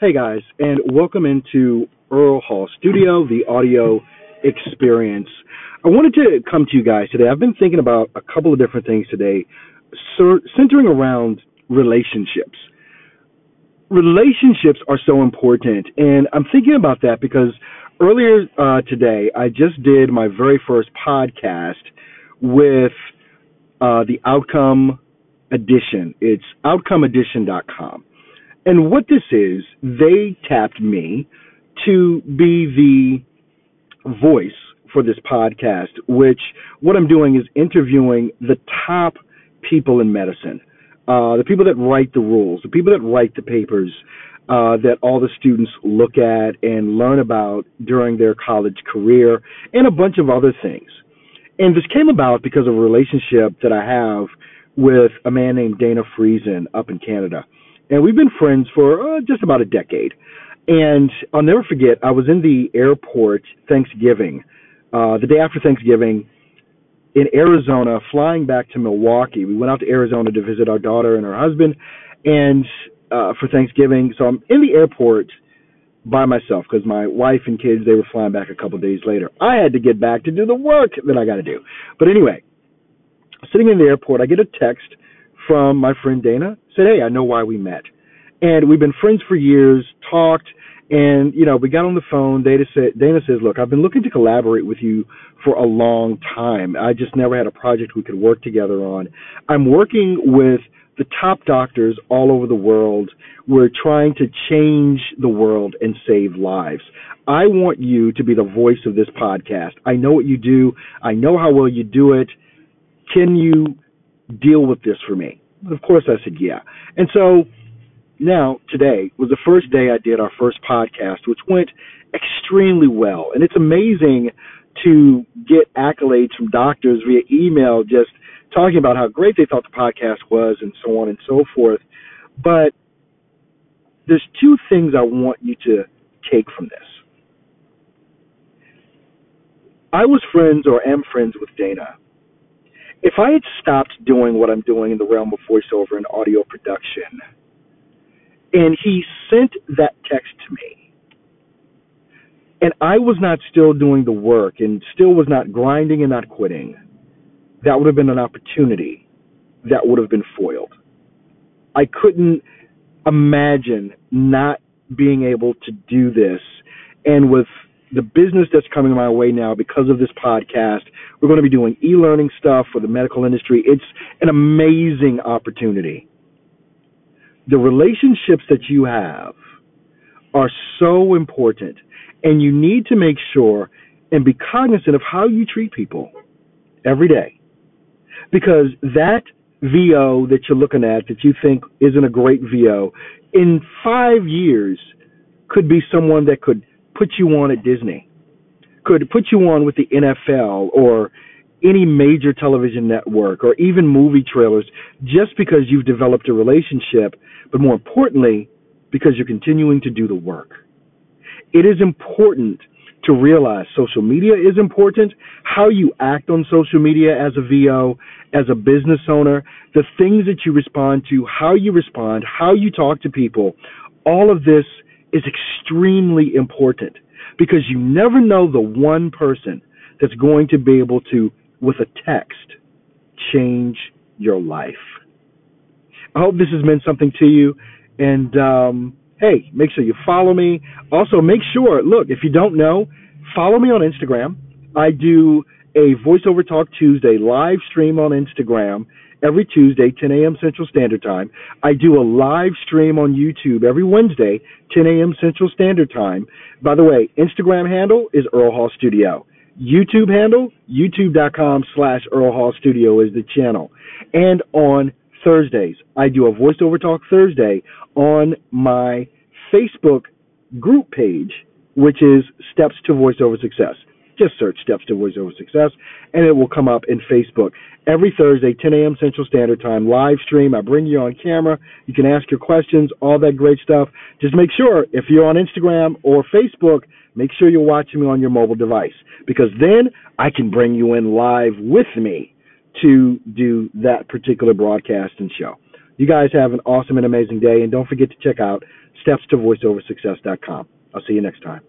Hey guys, and welcome into Earl Hall Studio, the audio experience. I wanted to come to you guys today. I've been thinking about a couple of different things today, centering around relationships. Relationships are so important, and I'm thinking about that because earlier uh, today I just did my very first podcast with uh, the Outcome Edition. It's outcomeedition.com and what this is, they tapped me to be the voice for this podcast, which what I'm doing is interviewing the top people in medicine, uh, the people that write the rules, the people that write the papers uh, that all the students look at and learn about during their college career, and a bunch of other things. And this came about because of a relationship that I have with a man named Dana Friesen up in Canada and we've been friends for uh, just about a decade. And I'll never forget, I was in the airport Thanksgiving, uh, the day after Thanksgiving in Arizona, flying back to Milwaukee. We went out to Arizona to visit our daughter and her husband, and uh, for Thanksgiving. So I'm in the airport by myself because my wife and kids they were flying back a couple of days later. I had to get back to do the work that I got to do. But anyway, sitting in the airport, I get a text from my friend Dana. Said, "Hey, I know why we met, and we've been friends for years. Talked, and you know, we got on the phone. Dana said, Dana says, "Look, I've been looking to collaborate with you for a long time. I just never had a project we could work together on. I'm working with." the top doctors all over the world. We're trying to change the world and save lives. I want you to be the voice of this podcast. I know what you do. I know how well you do it. Can you deal with this for me? Of course, I said, yeah. And so now, today was the first day I did our first podcast, which went extremely well. And it's amazing to get accolades from doctors via email just talking about how great they thought the podcast was and so on and so forth. But there's two things I want you to take from this. I was friends or am friends with Dana if I had stopped doing what I'm doing in the realm of voiceover and audio production, and he sent that text to me, and I was not still doing the work and still was not grinding and not quitting, that would have been an opportunity that would have been foiled. I couldn't imagine not being able to do this and with the business that's coming my way now because of this podcast. We're going to be doing e learning stuff for the medical industry. It's an amazing opportunity. The relationships that you have are so important, and you need to make sure and be cognizant of how you treat people every day. Because that VO that you're looking at that you think isn't a great VO, in five years could be someone that could put you on at Disney, could put you on with the NFL or any major television network or even movie trailers just because you've developed a relationship, but more importantly, because you're continuing to do the work. It is important to realize social media is important, how you act on social media as a VO, as a business owner, the things that you respond to, how you respond, how you talk to people, all of this is extremely important because you never know the one person that's going to be able to, with a text, change your life. I hope this has meant something to you. And um, hey, make sure you follow me. Also, make sure, look, if you don't know, follow me on Instagram. I do a voiceover talk Tuesday live stream on Instagram every Tuesday, 10 a.m. Central Standard Time. I do a live stream on YouTube every Wednesday, 10 a.m. Central Standard Time. By the way, Instagram handle is Earl Hall Studio. YouTube handle, youtube.com slash Earl Hall Studio is the channel. And on Thursdays, I do a voiceover talk Thursday on my Facebook group page, which is Steps to Voiceover Success. Just search Steps to Voiceover Success, and it will come up in Facebook. Every Thursday, 10 a.m. Central Standard Time, live stream. I bring you on camera. You can ask your questions, all that great stuff. Just make sure, if you're on Instagram or Facebook, make sure you're watching me on your mobile device, because then I can bring you in live with me to do that particular broadcast and show. You guys have an awesome and amazing day, and don't forget to check out steps to voiceoversuccess.com. I'll see you next time.